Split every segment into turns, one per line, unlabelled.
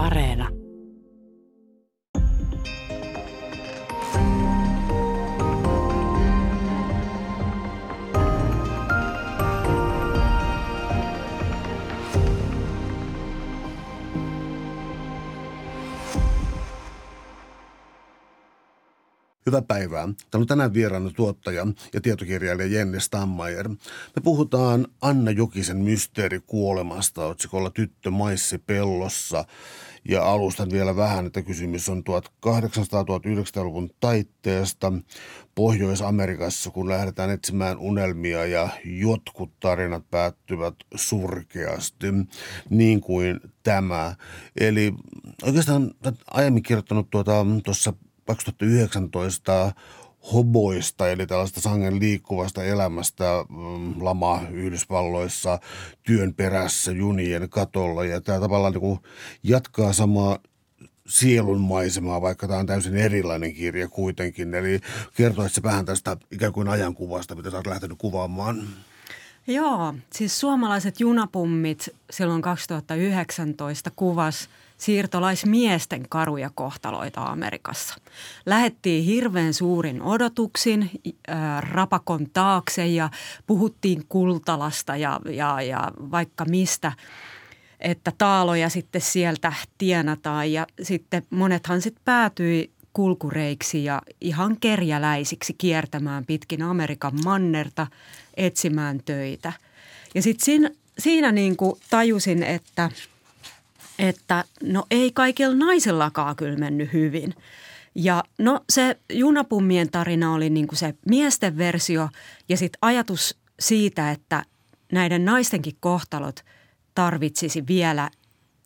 Areena.
Hyvää päivää. Täällä on tänään vieraana tuottaja ja tietokirjailija Jenne Stammayer. Me puhutaan Anna Jokisen mysteerikuolemasta otsikolla Tyttö maissi pellossa. Ja alustan vielä vähän, että kysymys on 1800-1900-luvun taitteesta Pohjois-Amerikassa, kun lähdetään etsimään unelmia ja jotkut tarinat päättyvät surkeasti, niin kuin tämä. Eli oikeastaan aiemmin kirjoittanut tuota, tuossa 2019 hoboista, eli tällaista sangen liikkuvasta elämästä mm, lama Yhdysvalloissa työn perässä junien katolla. Ja tämä tavallaan niin jatkaa samaa sielun maisemaa, vaikka tämä on täysin erilainen kirja kuitenkin. Eli kertoisitko vähän tästä ikään kuin ajankuvasta, mitä sä oot lähtenyt kuvaamaan?
Joo, siis suomalaiset junapummit silloin 2019 kuvas – siirtolaismiesten karuja kohtaloita Amerikassa. Lähettiin hirveän suurin odotuksin äh, rapakon taakse ja puhuttiin kultalasta ja, ja, ja vaikka mistä että taaloja sitten sieltä tienataan ja sitten monethan sitten päätyi kulkureiksi ja ihan kerjäläisiksi kiertämään pitkin Amerikan mannerta etsimään töitä. Ja sitten siinä, siinä niin kuin tajusin, että – että no ei kaikilla naisellakaan kyllä mennyt hyvin. Ja no se junapummien tarina oli niin kuin se miesten versio ja sitten ajatus siitä, että näiden naistenkin kohtalot tarvitsisi vielä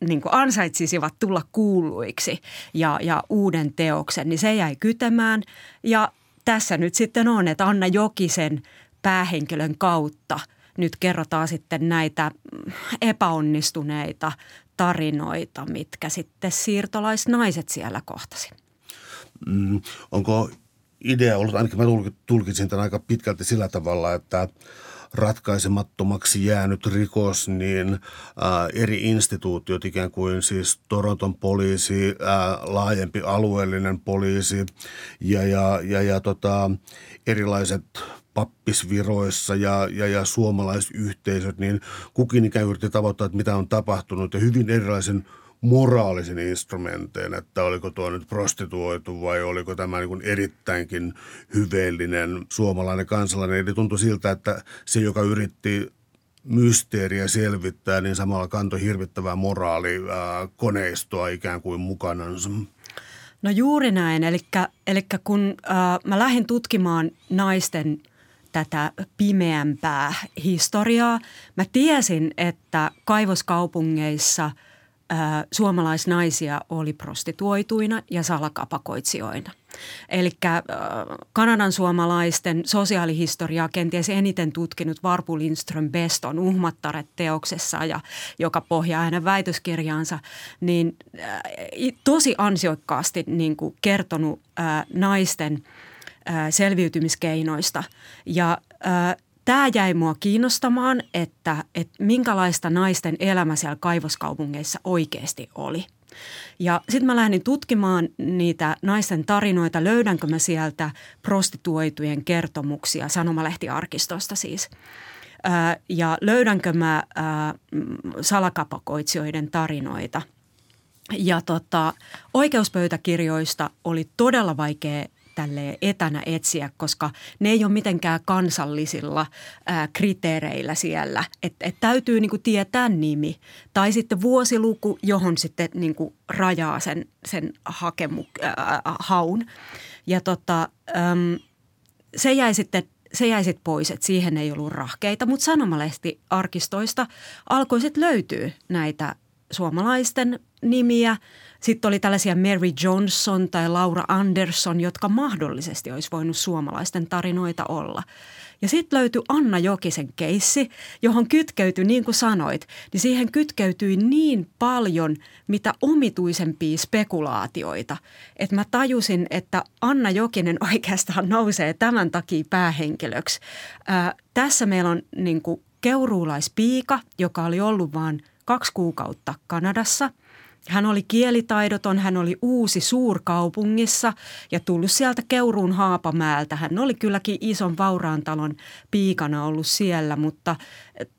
niin kuin ansaitsisivat tulla kuuluiksi ja, ja uuden teoksen, niin se jäi kytemään. Ja tässä nyt sitten on, että Anna Jokisen päähenkilön kautta nyt kerrotaan sitten näitä epäonnistuneita tarinoita, mitkä sitten siirtolaisnaiset siellä kohtasi.
Mm, onko idea ollut, ainakin mä tulkitsin tämän aika pitkälti sillä tavalla, että ratkaisemattomaksi jäänyt rikos, niin ää, eri instituutiot, ikään kuin siis Toronton poliisi, ää, laajempi alueellinen poliisi ja, ja, ja, ja tota, erilaiset pappisviroissa ja, ja, ja suomalaisyhteisöt, niin kukin ikään yritti tavoittaa, että mitä on tapahtunut ja hyvin erilaisen moraalisen instrumenteen, että oliko tuo nyt prostituoitu vai oliko tämä niin erittäinkin hyveellinen suomalainen kansalainen. Eli tuntui siltä, että se, joka yritti mysteeriä selvittää, niin samalla kantoi hirvittävää moraalikoneistoa ikään kuin mukanansa.
No juuri näin. Eli kun äh, mä lähdin tutkimaan naisten – tätä pimeämpää historiaa. Mä tiesin, että kaivoskaupungeissa suomalaisnaisia oli prostituoituina ja salakapakoitsijoina. Eli Kanadan suomalaisten sosiaalihistoriaa kenties eniten tutkinut Varpu Lindström Best on Uhmattaret-teoksessa, ja, joka pohjaa hänen väitöskirjaansa, niin ää, tosi ansiokkaasti niin kuin kertonut ää, naisten – selviytymiskeinoista. Ja tämä jäi mua kiinnostamaan, että, että minkälaista naisten elämä siellä kaivoskaupungeissa oikeasti oli. Ja sitten mä lähdin tutkimaan niitä naisten tarinoita, löydänkö mä sieltä prostituoitujen kertomuksia, sanomalehtiarkistosta siis. Ja löydänkö mä salakapakoitsijoiden tarinoita. Ja tota, oikeuspöytäkirjoista oli todella vaikea tälle etänä etsiä, koska ne ei ole mitenkään kansallisilla ää, kriteereillä siellä. Että et täytyy niinku tietää nimi tai sitten vuosiluku, johon sitten niinku rajaa sen, sen hakemu, ää, haun. Ja tota, äm, se jäi sitten se jäi sitten pois, että siihen ei ollut rahkeita, mutta sanomalehtiarkistoista alkoi sitten löytyä näitä suomalaisten nimiä – sitten oli tällaisia Mary Johnson tai Laura Anderson, jotka mahdollisesti olisi voinut suomalaisten tarinoita olla. Ja sitten löytyi Anna Jokisen keissi, johon kytkeytyi, niin kuin sanoit, niin siihen kytkeytyi niin paljon mitä omituisempia spekulaatioita, että mä tajusin, että Anna Jokinen oikeastaan nousee tämän takia päähenkilöksi. Ää, tässä meillä on niin kuin keuruulaispiika, joka oli ollut vain kaksi kuukautta Kanadassa – hän oli kielitaidoton, hän oli uusi suurkaupungissa ja tullut sieltä Keuruun Haapamäeltä. Hän oli kylläkin ison vauraan talon piikana ollut siellä, mutta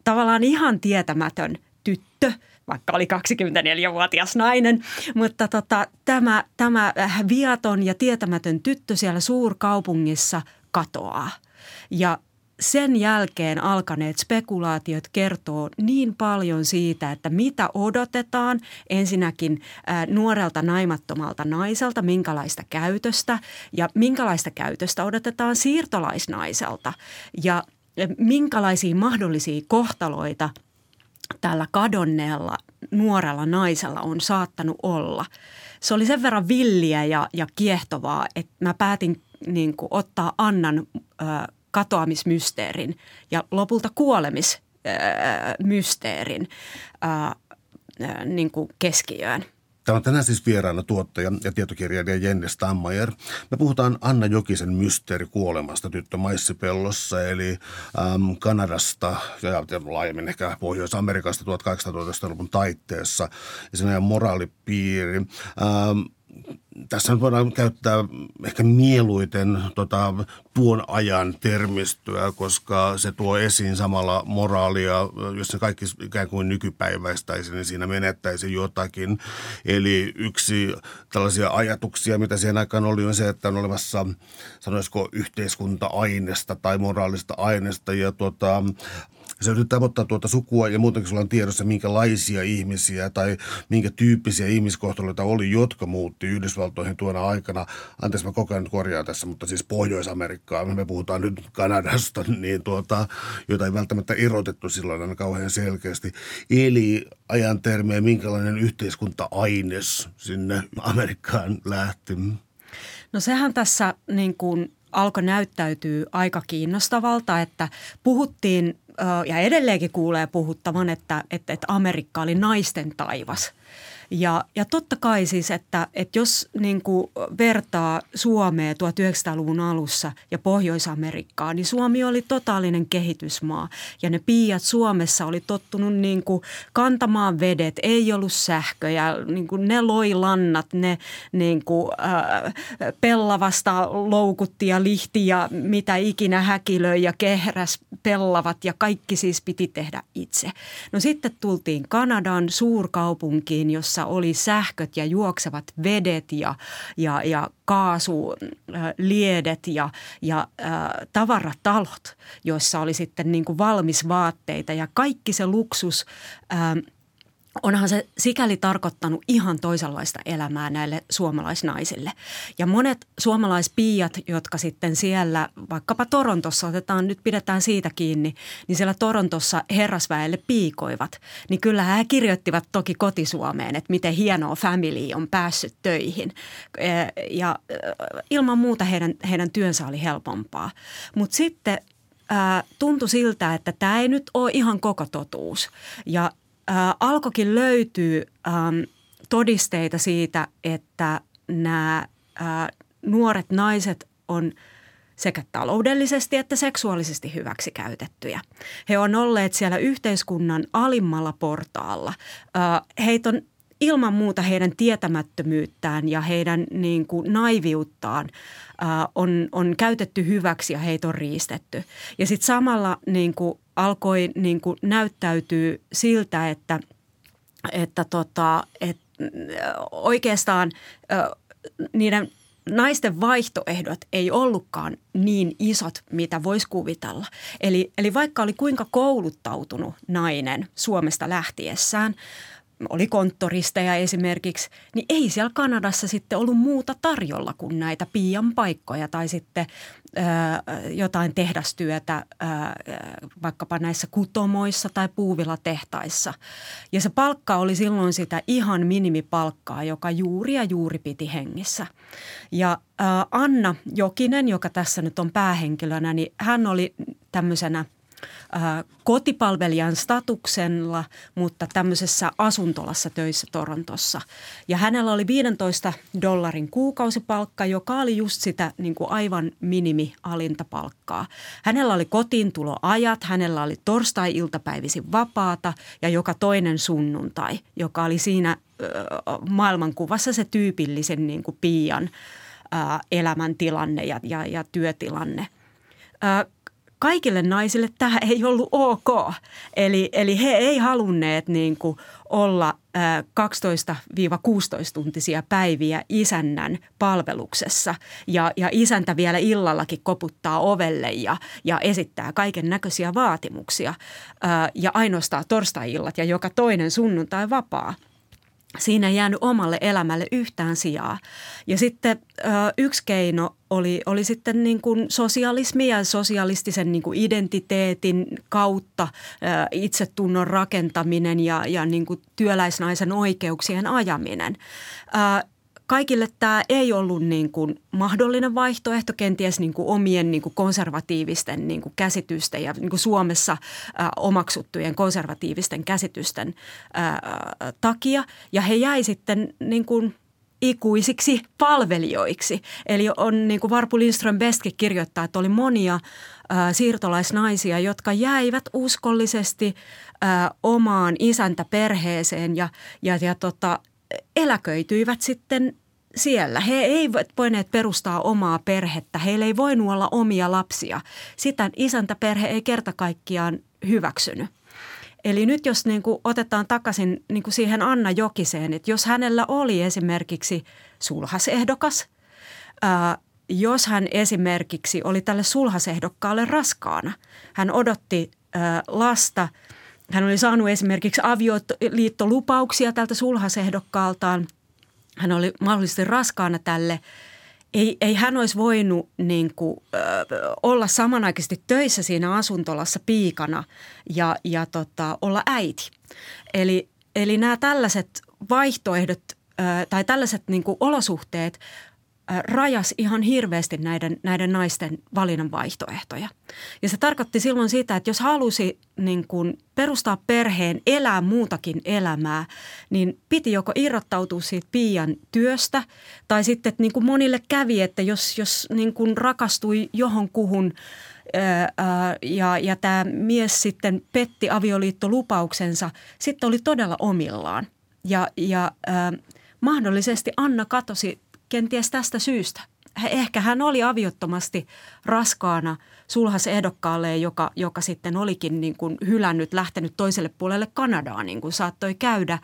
tavallaan ihan tietämätön tyttö – vaikka oli 24-vuotias nainen, mutta tota, tämä, tämä viaton ja tietämätön tyttö siellä suurkaupungissa katoaa. Ja sen jälkeen alkaneet spekulaatiot kertoo niin paljon siitä, että mitä odotetaan ensinnäkin nuorelta naimattomalta naiselta, minkälaista käytöstä ja minkälaista käytöstä odotetaan siirtolaisnaiselta ja minkälaisia mahdollisia kohtaloita tällä kadonneella nuorella naisella on saattanut olla. Se oli sen verran villiä ja, ja kiehtovaa, että mä päätin niin kuin, ottaa Annan katoamismysteerin ja lopulta kuolemismysteerin ö, ö, niin kuin keskiöön.
Täällä on tänään siis vieraana tuottaja ja tietokirjailija Jenne Stammajer. Me puhutaan Anna Jokisen mysteeri kuolemasta tyttö Maissipellossa, eli äm, Kanadasta ja laajemmin ehkä Pohjois-Amerikasta 1800-luvun taitteessa. Ja sen ajan moraalipiiri. Ähm, tässä nyt voidaan käyttää ehkä mieluiten tota, tuon ajan termistöä, koska se tuo esiin samalla moraalia, jos se kaikki ikään kuin nykypäiväistäisi, niin siinä menettäisi jotakin. Eli yksi tällaisia ajatuksia, mitä siihen aikaan oli, on se, että on olemassa, sanoisiko, yhteiskunta-aineesta tai moraalista aineesta, ja tuota, se yrittää tavoittaa tuota sukua ja muutenkin sulla on tiedossa, minkälaisia ihmisiä tai minkä tyyppisiä ihmiskohtaloita oli, jotka muutti Yhdysvaltoihin tuona aikana. Anteeksi, mä koko ajan korjaan tässä, mutta siis Pohjois-Amerikkaa, me puhutaan nyt Kanadasta, niin tuota, jota ei välttämättä erotettu silloin aina kauhean selkeästi. Eli ajan termeen, minkälainen yhteiskunta-aines sinne Amerikkaan lähti?
No sehän tässä niin kuin alkoi näyttäytyä aika kiinnostavalta, että puhuttiin ja edelleenkin kuulee puhuttavan, että, että, että Amerikka oli naisten taivas – ja, ja totta kai siis, että, että jos niin kuin vertaa Suomea 1900-luvun alussa ja Pohjois-Amerikkaa, niin Suomi oli totaalinen kehitysmaa. Ja ne piiat Suomessa oli tottunut niin kuin kantamaan vedet, ei ollut sähköjä, niin kuin ne loi lannat, ne niin kuin, äh, pellavasta loukutti ja lihti ja mitä ikinä häkilöi ja kehräs pellavat ja kaikki siis piti tehdä itse. No sitten tultiin Kanadan suurkaupunkiin, jossa jossa oli sähköt ja juoksevat vedet ja, ja, ja kaasuliedet ja, ja äh, tavaratalot, joissa oli sitten niin kuin valmis vaatteita. Ja kaikki se luksus äh, – onhan se sikäli tarkoittanut ihan toisenlaista elämää näille suomalaisnaisille. Ja monet suomalaispiiat, jotka sitten siellä, vaikkapa Torontossa, otetaan nyt pidetään siitä kiinni, niin siellä Torontossa herrasväelle piikoivat, niin kyllä he kirjoittivat toki kotisuomeen, että miten hienoa family on päässyt töihin. Ja ilman muuta heidän, heidän työnsä oli helpompaa. Mutta sitten tuntui siltä, että tämä ei nyt ole ihan koko totuus. Ja ää, alkoikin löytyy äm, todisteita siitä, että nämä ää, nuoret naiset on sekä taloudellisesti että seksuaalisesti hyväksikäytettyjä. He on olleet siellä yhteiskunnan alimmalla portaalla. Ää, heitä on ilman muuta heidän tietämättömyyttään ja heidän niin kuin naiviuttaan ää, on, on käytetty hyväksi ja heitä on riistetty. Ja sitten samalla niin kuin alkoi niin kuin näyttäytyy siltä, että, että, tota, että oikeastaan niiden naisten vaihtoehdot ei ollutkaan niin isot, mitä voisi kuvitella. Eli, eli vaikka oli kuinka kouluttautunut nainen Suomesta lähtiessään – oli konttoristeja esimerkiksi, niin ei siellä Kanadassa sitten ollut muuta tarjolla kuin näitä piian paikkoja tai sitten ö, jotain tehdastyötä ö, vaikkapa näissä kutomoissa tai puuvilatehtaissa. Ja se palkka oli silloin sitä ihan minimipalkkaa, joka juuri ja juuri piti hengissä. Ja ö, Anna Jokinen, joka tässä nyt on päähenkilönä, niin hän oli tämmöisenä – kotipalvelijan statuksella, mutta tämmöisessä asuntolassa töissä Torontossa. Ja hänellä oli 15 dollarin kuukausipalkka, joka oli just sitä niin kuin aivan minimi alintapalkkaa. Hänellä oli kotiintuloajat, hänellä oli torstai-iltapäivisin vapaata ja joka toinen sunnuntai, joka oli siinä maailmankuvassa se tyypillisen niin kuin piian elämäntilanne ja, ja, ja työtilanne kaikille naisille tämä ei ollut ok. Eli, eli he ei halunneet niin kuin olla 12-16-tuntisia päiviä isännän palveluksessa ja, ja isäntä vielä illallakin koputtaa ovelle ja, ja esittää kaiken näköisiä vaatimuksia ja ainoastaan torstai-illat ja joka toinen sunnuntai vapaa – siinä ei jäänyt omalle elämälle yhtään sijaa. Ja sitten yksi keino oli, oli sitten niin kuin sosialismi ja sosialistisen niin kuin identiteetin kautta itsetunnon rakentaminen ja, ja niin kuin työläisnaisen oikeuksien ajaminen kaikille tämä ei ollut niin kuin mahdollinen vaihtoehto, kenties niin kuin omien niin kuin konservatiivisten niin kuin käsitysten ja niin kuin Suomessa ä, omaksuttujen konservatiivisten käsitysten ä, takia. Ja he jäi sitten niin kuin ikuisiksi palvelijoiksi. Eli on niin kuin Varpu Lindström Bestkin kirjoittaa, että oli monia siirtolaisnaisia, jotka jäivät uskollisesti ä, omaan isäntäperheeseen ja, ja, ja tota, eläköityivät sitten siellä. He eivät voineet perustaa omaa perhettä, heillä ei voinut olla omia lapsia. Sitä isäntäperhe ei kerta kaikkiaan hyväksynyt. Eli nyt jos niin kuin otetaan takaisin niin kuin siihen Anna Jokiseen, että jos hänellä oli esimerkiksi sulhasehdokas, ää, jos hän esimerkiksi oli tälle sulhasehdokkaalle raskaana, hän odotti ää, lasta – hän oli saanut esimerkiksi avioliittolupauksia tältä sulhasehdokkaaltaan. Hän oli mahdollisesti raskaana tälle. Ei, ei hän olisi voinut niin kuin, ö, olla samanaikaisesti töissä siinä asuntolassa piikana ja, ja tota, olla äiti. Eli, eli nämä tällaiset vaihtoehdot ö, tai tällaiset niin kuin olosuhteet rajas ihan hirveästi näiden, näiden naisten valinnan vaihtoehtoja. Ja se tarkoitti silloin sitä, että jos halusi niin kuin perustaa perheen, elää muutakin elämää, niin piti joko irrottautua siitä piian työstä tai sitten, että niin kuin monille kävi, että jos, jos niin kuin rakastui johonkuhun ja, ja tämä mies sitten petti avioliittolupauksensa, sitten oli todella omillaan. Ja, ja äh, mahdollisesti Anna katosi kenties tästä syystä. Ehkä hän oli aviottomasti raskaana sulhasehdokkaalle, joka, joka sitten olikin niin kuin hylännyt, lähtenyt toiselle puolelle Kanadaa, niin kuin saattoi käydä.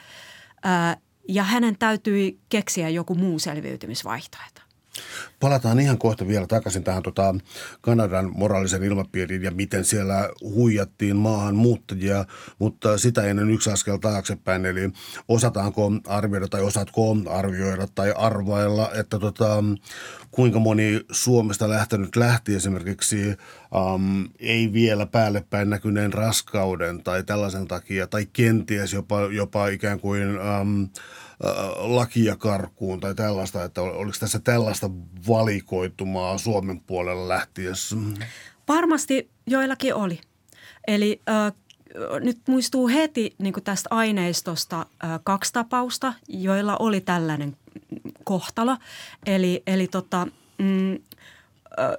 Ja hänen täytyi keksiä joku muu selviytymisvaihtoehto.
Palataan ihan kohta vielä takaisin tähän tota Kanadan moraalisen ilmapiiriin ja miten siellä huijattiin maahanmuuttajia, mutta sitä ennen yksi askel taaksepäin. Eli osataanko arvioida tai osaatko arvioida tai arvailla, että tota, kuinka moni Suomesta lähtenyt lähti esimerkiksi um, ei vielä päälle päin näkyneen raskauden tai tällaisen takia tai kenties jopa, jopa ikään kuin um, lakia karkuun tai tällaista, että oliko tässä tällaista valikoitumaa Suomen puolella lähtiessä?
Varmasti joillakin oli. Eli äh, nyt muistuu heti niin tästä aineistosta äh, kaksi tapausta, joilla oli tällainen kohtalo. Eli, eli tota, mm,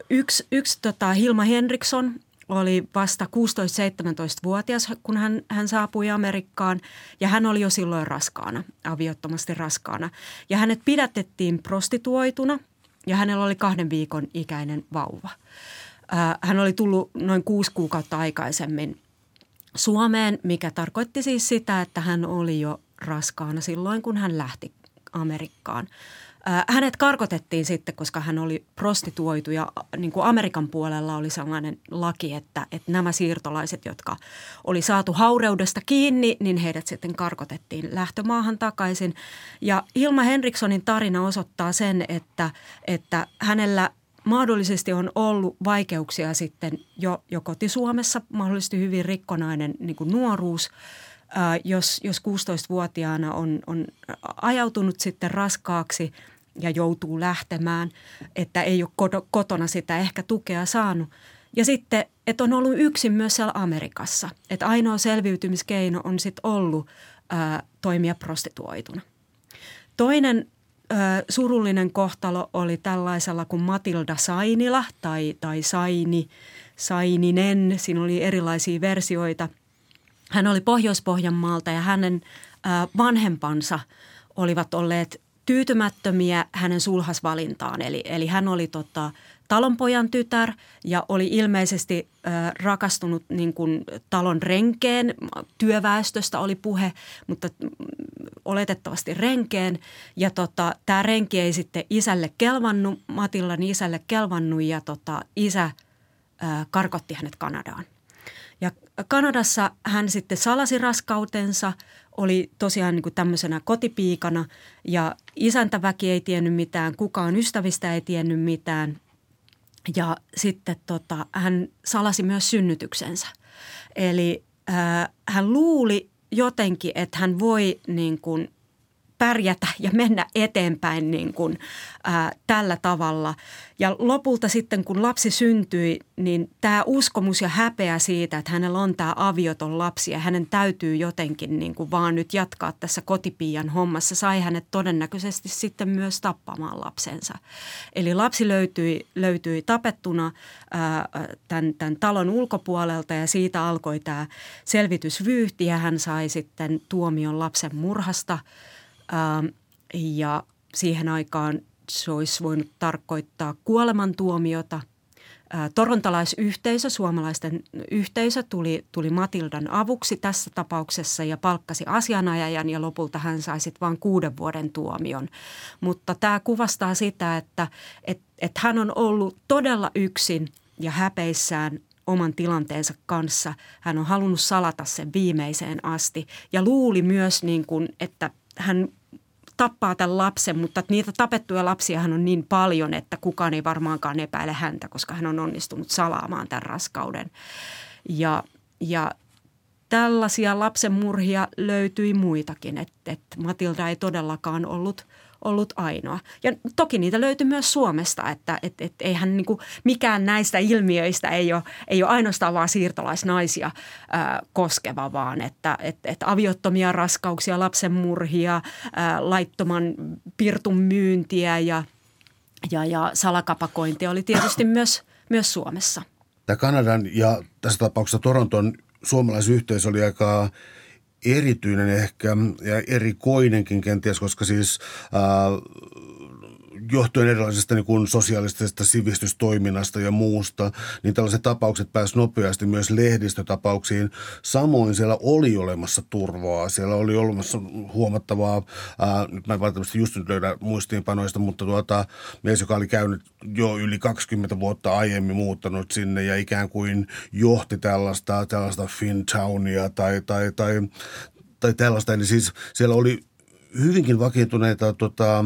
yksi, yksi tota Hilma Henriksson oli vasta 16-17-vuotias, kun hän, hän saapui Amerikkaan ja hän oli jo silloin raskaana, aviottomasti raskaana. Ja hänet pidätettiin prostituoituna ja hänellä oli kahden viikon ikäinen vauva. Hän oli tullut noin kuusi kuukautta aikaisemmin Suomeen, mikä tarkoitti siis sitä, että hän oli jo raskaana silloin, kun hän lähti Amerikkaan. Hänet karkotettiin sitten, koska hän oli prostituoitu ja niin kuin Amerikan puolella oli sellainen laki, että, että nämä siirtolaiset, jotka oli saatu haureudesta kiinni, niin heidät sitten karkotettiin lähtömaahan takaisin. Ja Ilma Henrikssonin tarina osoittaa sen, että, että hänellä mahdollisesti on ollut vaikeuksia sitten jo, jo kotisuomessa, mahdollisesti hyvin rikkonainen niin kuin nuoruus – jos, jos 16-vuotiaana on, on ajautunut sitten raskaaksi – ja joutuu lähtemään, että ei ole kotona sitä ehkä tukea saanut. Ja sitten, että on ollut yksin myös siellä Amerikassa. Että ainoa selviytymiskeino on sitten ollut ää, toimia prostituoituna. Toinen ää, surullinen kohtalo oli tällaisella kuin Matilda Sainila tai, tai Saini, Saininen. Siinä oli erilaisia versioita. Hän oli Pohjois-Pohjanmaalta ja hänen ää, vanhempansa – olivat olleet tyytymättömiä hänen sulhasvalintaan. Eli, eli hän oli tota, talonpojan tytär ja oli ilmeisesti äh, rakastunut niin kuin talon renkeen. Työväestöstä oli puhe, mutta mm, oletettavasti renkeen. Ja tota, tämä renki ei sitten isälle kelvannut, Matillan isälle kelvannut ja tota, isä äh, karkotti hänet Kanadaan. Ja Kanadassa hän sitten salasi raskautensa, oli tosiaan niin kuin tämmöisenä kotipiikana ja isäntäväki ei tiennyt mitään, kukaan ystävistä ei tiennyt mitään. Ja sitten tota, hän salasi myös synnytyksensä. Eli äh, hän luuli jotenkin, että hän voi niin kuin pärjätä ja mennä eteenpäin niin kuin, ää, tällä tavalla. Ja lopulta sitten, kun lapsi syntyi, niin tämä uskomus ja häpeä siitä, että hänellä on tämä avioton lapsi ja hänen täytyy jotenkin niin kuin vaan nyt jatkaa tässä kotipiian hommassa, sai hänet todennäköisesti sitten myös tappamaan lapsensa. Eli lapsi löytyi, löytyi tapettuna ää, tämän, tämän talon ulkopuolelta ja siitä alkoi tämä selvitysvyyhti ja hän sai sitten tuomion lapsen murhasta – Ähm, ja siihen aikaan se olisi voinut tarkoittaa kuolemantuomiota. Äh, torontalaisyhteisö, suomalaisten yhteisö tuli, tuli Matildan avuksi tässä tapauksessa ja palkkasi asianajajan ja lopulta hän sai sitten vain kuuden vuoden tuomion. Mutta tämä kuvastaa sitä, että et, et hän on ollut todella yksin ja häpeissään oman tilanteensa kanssa. Hän on halunnut salata sen viimeiseen asti ja luuli myös, niin kuin, että hän tappaa tämän lapsen, mutta niitä tapettuja lapsia hän on niin paljon, että kukaan ei varmaankaan epäile häntä, koska hän on onnistunut salaamaan tämän raskauden. Ja, ja tällaisia lapsenmurhia löytyi muitakin, että, että Matilda ei todellakaan ollut – ollut ainoa. Ja toki niitä löytyy myös Suomesta, että et, et, eihän niin kuin mikään näistä ilmiöistä ei ole, ei ole ainoastaan vaan siirtolaisnaisia ää, koskeva, vaan että et, et aviottomia raskauksia, lapsenmurhia, ää, laittoman pirtun myyntiä ja, ja, ja salakapakointia oli tietysti myös, myös Suomessa.
Tämä Kanadan ja tässä tapauksessa Toronton suomalaisyhteisö oli aika erityinen ehkä ja erikoinenkin kenties, koska siis äh, johtuen erilaisesta niin kuin sosiaalisesta sivistystoiminnasta ja muusta, niin tällaiset tapaukset pääsivät nopeasti myös lehdistötapauksiin. Samoin siellä oli olemassa turvaa, siellä oli olemassa huomattavaa, ää, nyt mä en välttämättä just nyt löydä muistiinpanoista, mutta tuota, mies, joka oli käynyt jo yli 20 vuotta aiemmin muuttanut sinne ja ikään kuin johti tällaista, tällaista Fintownia tai, tai, tai, tai tällaista. Eli siis siellä oli hyvinkin vakiintuneita tota,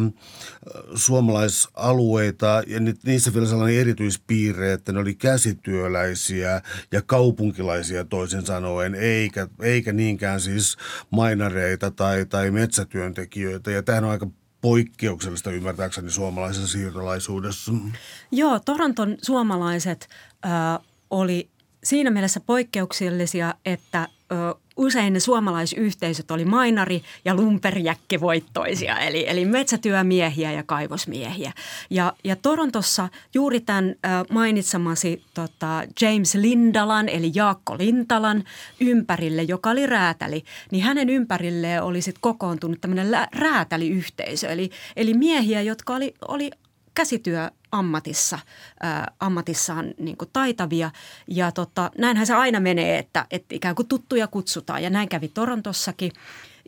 suomalaisalueita ja niissä vielä sellainen erityispiirre, että ne oli käsityöläisiä ja kaupunkilaisia toisin sanoen, eikä, eikä niinkään siis mainareita tai, tai metsätyöntekijöitä. Ja tämähän on aika poikkeuksellista ymmärtääkseni suomalaisessa siirtolaisuudessa.
Joo, Toronton suomalaiset äh, oli siinä mielessä poikkeuksellisia, että ö, usein ne suomalaisyhteisöt oli mainari- ja lumperjäkkivoittoisia, eli, eli metsätyömiehiä ja kaivosmiehiä. Ja, ja Torontossa juuri tämän mainitsemasi tota, James Lindalan, eli Jaakko Lintalan ympärille, joka oli räätäli, niin hänen ympärilleen oli sitten kokoontunut tämmöinen räätäliyhteisö, eli, eli miehiä, jotka oli, oli käsityö ammatissa, ää, ammatissaan niin kuin taitavia. Ja tota, näinhän se aina menee, että, että ikään kuin tuttuja kutsutaan ja näin kävi Torontossakin.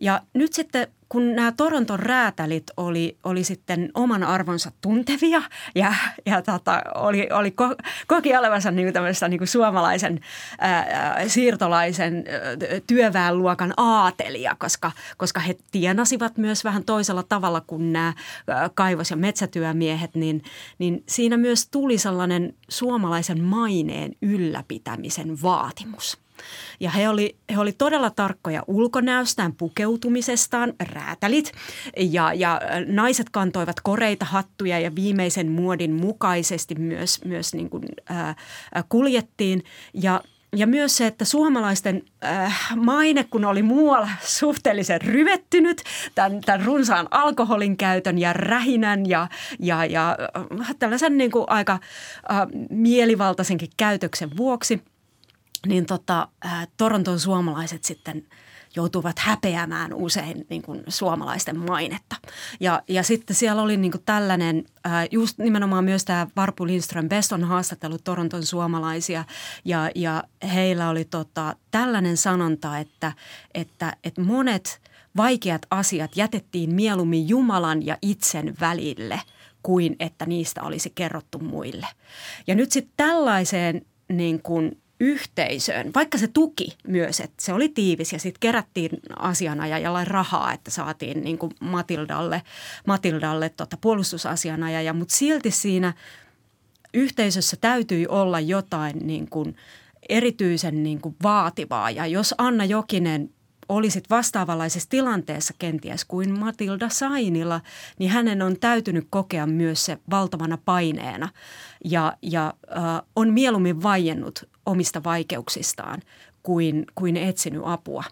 Ja nyt sitten kun nämä Toronton räätälit oli, oli sitten oman arvonsa tuntevia ja, ja tota, oli, oli ko, koki olevansa niin kuin niin kuin suomalaisen ää, siirtolaisen ää, työväenluokan aatelia, koska, koska he tienasivat myös vähän toisella tavalla kuin nämä ää, kaivos- ja metsätyömiehet, niin, niin siinä myös tuli sellainen suomalaisen maineen ylläpitämisen vaatimus – ja he oli, he oli todella tarkkoja ulkonäöstään, pukeutumisestaan, räätälit. Ja, ja naiset kantoivat koreita, hattuja ja viimeisen muodin mukaisesti myös, myös niin kuin, äh, kuljettiin. Ja ja myös se, että suomalaisten äh, maine, kun oli muualla suhteellisen ryvettynyt tämän, tämän runsaan alkoholin käytön ja rähinän ja, ja, ja tällaisen niin kuin aika äh, mielivaltaisenkin käytöksen vuoksi – niin tota, ää, Toronton suomalaiset sitten joutuivat häpeämään usein niin kuin suomalaisten mainetta. Ja, ja sitten siellä oli niin kuin tällainen, ää, just nimenomaan myös tämä Varpu Lindström Best on haastattelut Toronton suomalaisia ja, ja heillä oli tota, tällainen sanonta, että, että, että monet vaikeat asiat jätettiin mieluummin Jumalan ja itsen välille kuin että niistä olisi kerrottu muille. Ja nyt sitten tällaiseen niin kuin yhteisöön, vaikka se tuki myös, että se oli tiivis ja sitten kerättiin asianajajalle rahaa, että saatiin niin kuin Matildalle, Matildalle tota puolustusasianajaja, mutta silti siinä yhteisössä täytyi olla jotain niin kuin erityisen niin kuin vaativaa. Ja jos Anna Jokinen olisit vastaavanlaisessa tilanteessa kenties kuin Matilda Sainilla, niin hänen on täytynyt kokea myös se valtavana paineena ja, ja äh, on mieluummin vaiennut omista vaikeuksistaan kuin, kuin etsinyt apua.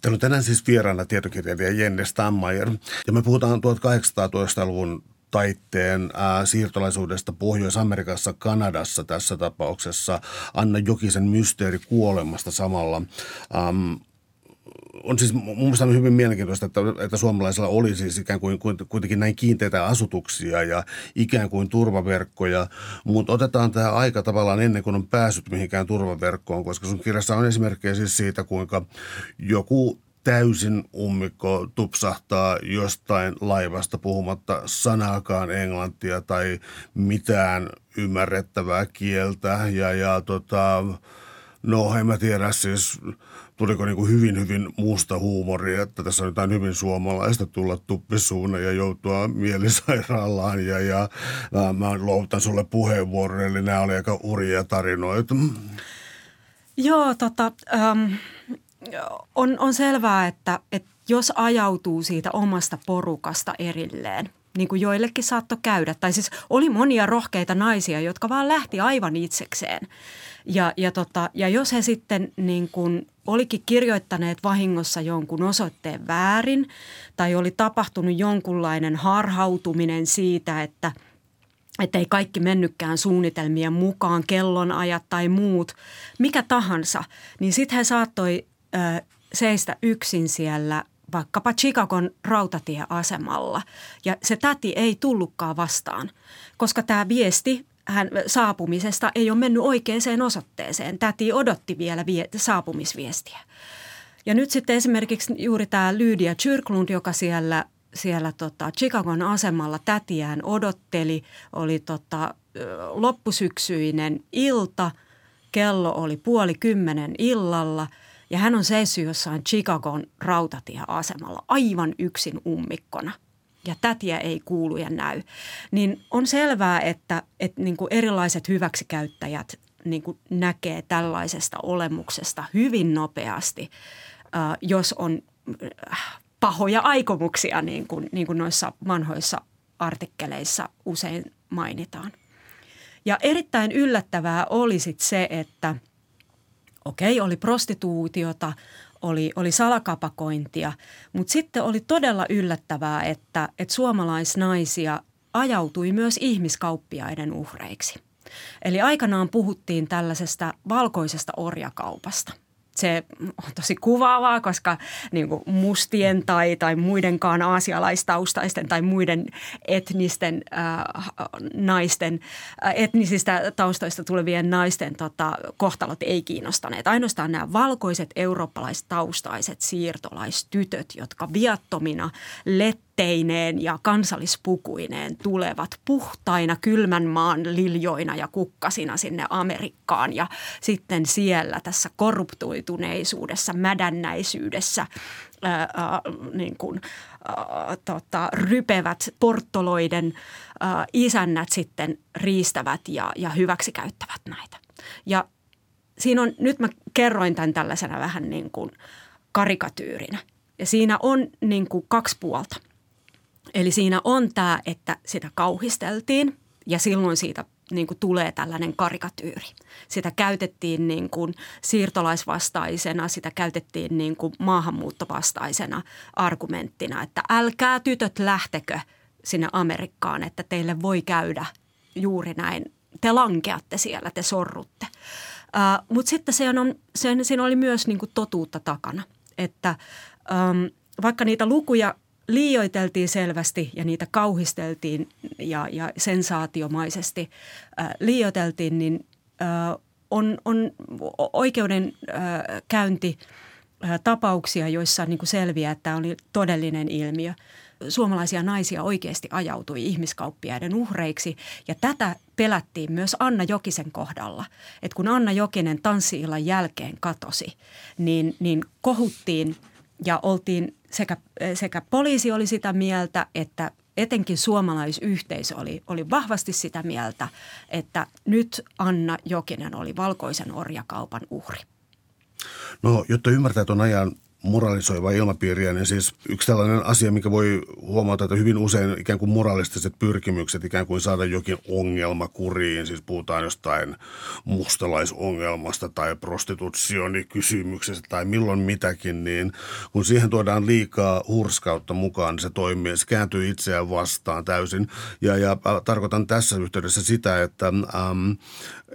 Täällä on tänään siis vieraana tietokirjailija Jenne Stammayer ja me puhutaan 1800-luvun taitteen siirtolaisuudesta Pohjois-Amerikassa, Kanadassa tässä tapauksessa, Anna Jokisen mysteeri kuolemasta samalla. Ähm, on siis mun mielestä hyvin mielenkiintoista, että, että suomalaisilla oli siis ikään kuin kuitenkin näin kiinteitä asutuksia ja ikään kuin turvaverkkoja, mutta otetaan tämä aika tavallaan ennen kuin on päässyt mihinkään turvaverkkoon, koska sun kirjassa on esimerkkejä siis siitä, kuinka joku täysin ummikko tupsahtaa jostain laivasta puhumatta sanaakaan englantia tai mitään ymmärrettävää kieltä. Ja, ja tota, no en mä tiedä siis tuliko niin kuin hyvin, hyvin muusta huumoria, että tässä on jotain hyvin suomalaista tulla tuppisuuna ja joutua mielisairaalaan ja, ja mä, mä luovutan sulle puheenvuoron, eli nämä oli aika uria tarinoita.
Joo, tota, ähm, on, on selvää, että, että jos ajautuu siitä omasta porukasta erilleen, niin kuin joillekin saattoi käydä, tai siis oli monia rohkeita naisia, jotka vaan lähti aivan itsekseen. Ja, ja, tota, ja jos he sitten niin kuin olikin kirjoittaneet vahingossa jonkun osoitteen väärin tai oli tapahtunut jonkunlainen harhautuminen siitä, että – että ei kaikki mennytkään suunnitelmien mukaan, kellonajat tai muut, mikä tahansa, niin sitten he saattoi seistä yksin siellä vaikkapa Chicagon rautatieasemalla. Ja se täti ei tullutkaan vastaan, koska tämä viesti hän saapumisesta ei ole mennyt oikeaan osoitteeseen. Täti odotti vielä vie, saapumisviestiä. Ja nyt sitten esimerkiksi juuri tämä Lydia Kyrklund, joka siellä, siellä tota Chicagon asemalla tätiään odotteli, oli tota, loppusyksyinen ilta, kello oli puoli kymmenen illalla – ja hän on seissyt jossain Chicagon rautatieasemalla aivan yksin ummikkona ja tätiä ei kuulu ja näy, niin on selvää, että, että niin kuin erilaiset hyväksikäyttäjät niin kuin näkee tällaisesta olemuksesta hyvin nopeasti, äh, jos on äh, pahoja aikomuksia, niin kuin, niin kuin noissa vanhoissa artikkeleissa usein mainitaan. Ja erittäin yllättävää oli se, että – okei, oli prostituutiota, oli, oli salakapakointia, mutta sitten oli todella yllättävää, että, että suomalaisnaisia ajautui myös ihmiskauppiaiden uhreiksi. Eli aikanaan puhuttiin tällaisesta valkoisesta orjakaupasta se on tosi kuvaavaa, koska niin kuin mustien tai, tai muidenkaan aasialaistaustaisten tai muiden etnisten äh, naisten, äh, etnisistä taustoista tulevien naisten tota, kohtalot ei kiinnostaneet. Ainoastaan nämä valkoiset eurooppalaistaustaiset siirtolaistytöt, jotka viattomina let viitteineen ja kansallispukuineen tulevat puhtaina kylmän maan liljoina ja kukkasina sinne Amerikkaan ja sitten siellä tässä korruptoituneisuudessa, mädännäisyydessä ää, niin kuin, ää, tota, rypevät porttoloiden ää, isännät sitten riistävät ja, ja hyväksikäyttävät näitä. Ja siinä on, nyt mä kerroin tämän tällaisena vähän niin kuin karikatyyrinä. Ja siinä on niin kuin kaksi puolta – Eli siinä on tämä, että sitä kauhisteltiin ja silloin siitä niin kuin tulee tällainen karikatyyri. Sitä käytettiin niin kuin siirtolaisvastaisena, sitä käytettiin niin kuin maahanmuuttovastaisena argumenttina, että älkää tytöt lähtekö sinne Amerikkaan, että teille voi käydä juuri näin. Te lankeatte siellä, te sorrutte. Mutta sitten se on, sen, siinä oli myös niin kuin totuutta takana, että um, vaikka niitä lukuja liioiteltiin selvästi ja niitä kauhisteltiin ja, ja sensaatiomaisesti äh, liioiteltiin, niin äh, on, on oikeudenkäynti äh, tapauksia, joissa niin kuin selviää, että tämä oli todellinen ilmiö. Suomalaisia naisia oikeasti ajautui ihmiskauppiaiden uhreiksi ja tätä pelättiin myös Anna Jokisen kohdalla. Että kun Anna Jokinen tanssiillan jälkeen katosi, niin, niin kohuttiin ja oltiin sekä, sekä poliisi oli sitä mieltä, että etenkin suomalaisyhteisö oli, oli vahvasti sitä mieltä, että nyt Anna Jokinen oli valkoisen orjakaupan uhri.
No, jotta ymmärtää tuon ajan moralisoivaa ilmapiiriä, niin siis yksi tällainen asia, mikä voi huomata, että hyvin usein ikään kuin moralistiset pyrkimykset ikään kuin saada jokin ongelma kuriin, siis puhutaan jostain mustalaisongelmasta tai prostitutionikysymyksestä tai milloin mitäkin, niin kun siihen tuodaan liikaa hurskautta mukaan, niin se toimii, se kääntyy itseään vastaan täysin. Ja, ja tarkoitan tässä yhteydessä sitä, että äm,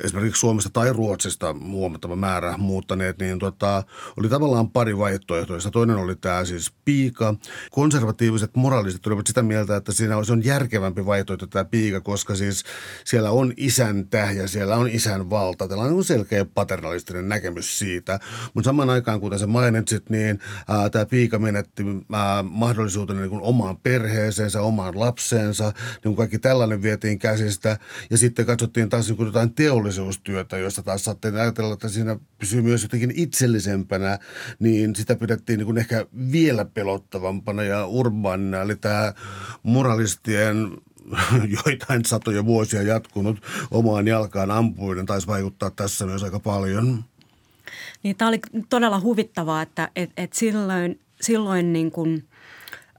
esimerkiksi Suomesta tai Ruotsista huomattava määrä muuttaneet, niin tota, oli tavallaan pari vaihtoehtoista. Toinen oli tämä siis piika. Konservatiiviset moralistit olivat sitä mieltä, että siinä on järkevämpi vaihtoehto tämä piika, koska siis siellä on isäntä ja siellä on isän valta. Tällainen on selkeä paternalistinen näkemys siitä. Mutta samaan aikaan, kuten sä mainitsit, niin ää, tämä piika menetti ää, mahdollisuuden niin kuin omaan perheeseensä, omaan lapseensa. Niin kaikki tällainen vietiin käsistä ja sitten katsottiin taas niin kuin jotain teollista teollisuustyötä, josta taas saatte ajatella, että siinä pysyy myös jotenkin itsellisempänä, niin sitä pidettiin niin kuin ehkä vielä pelottavampana ja urbaanina. Eli tämä moralistien joitain satoja vuosia jatkunut omaan jalkaan ampuinen taisi vaikuttaa tässä myös aika paljon.
Niin, tämä oli todella huvittavaa, että et, et silloin, silloin niin kuin –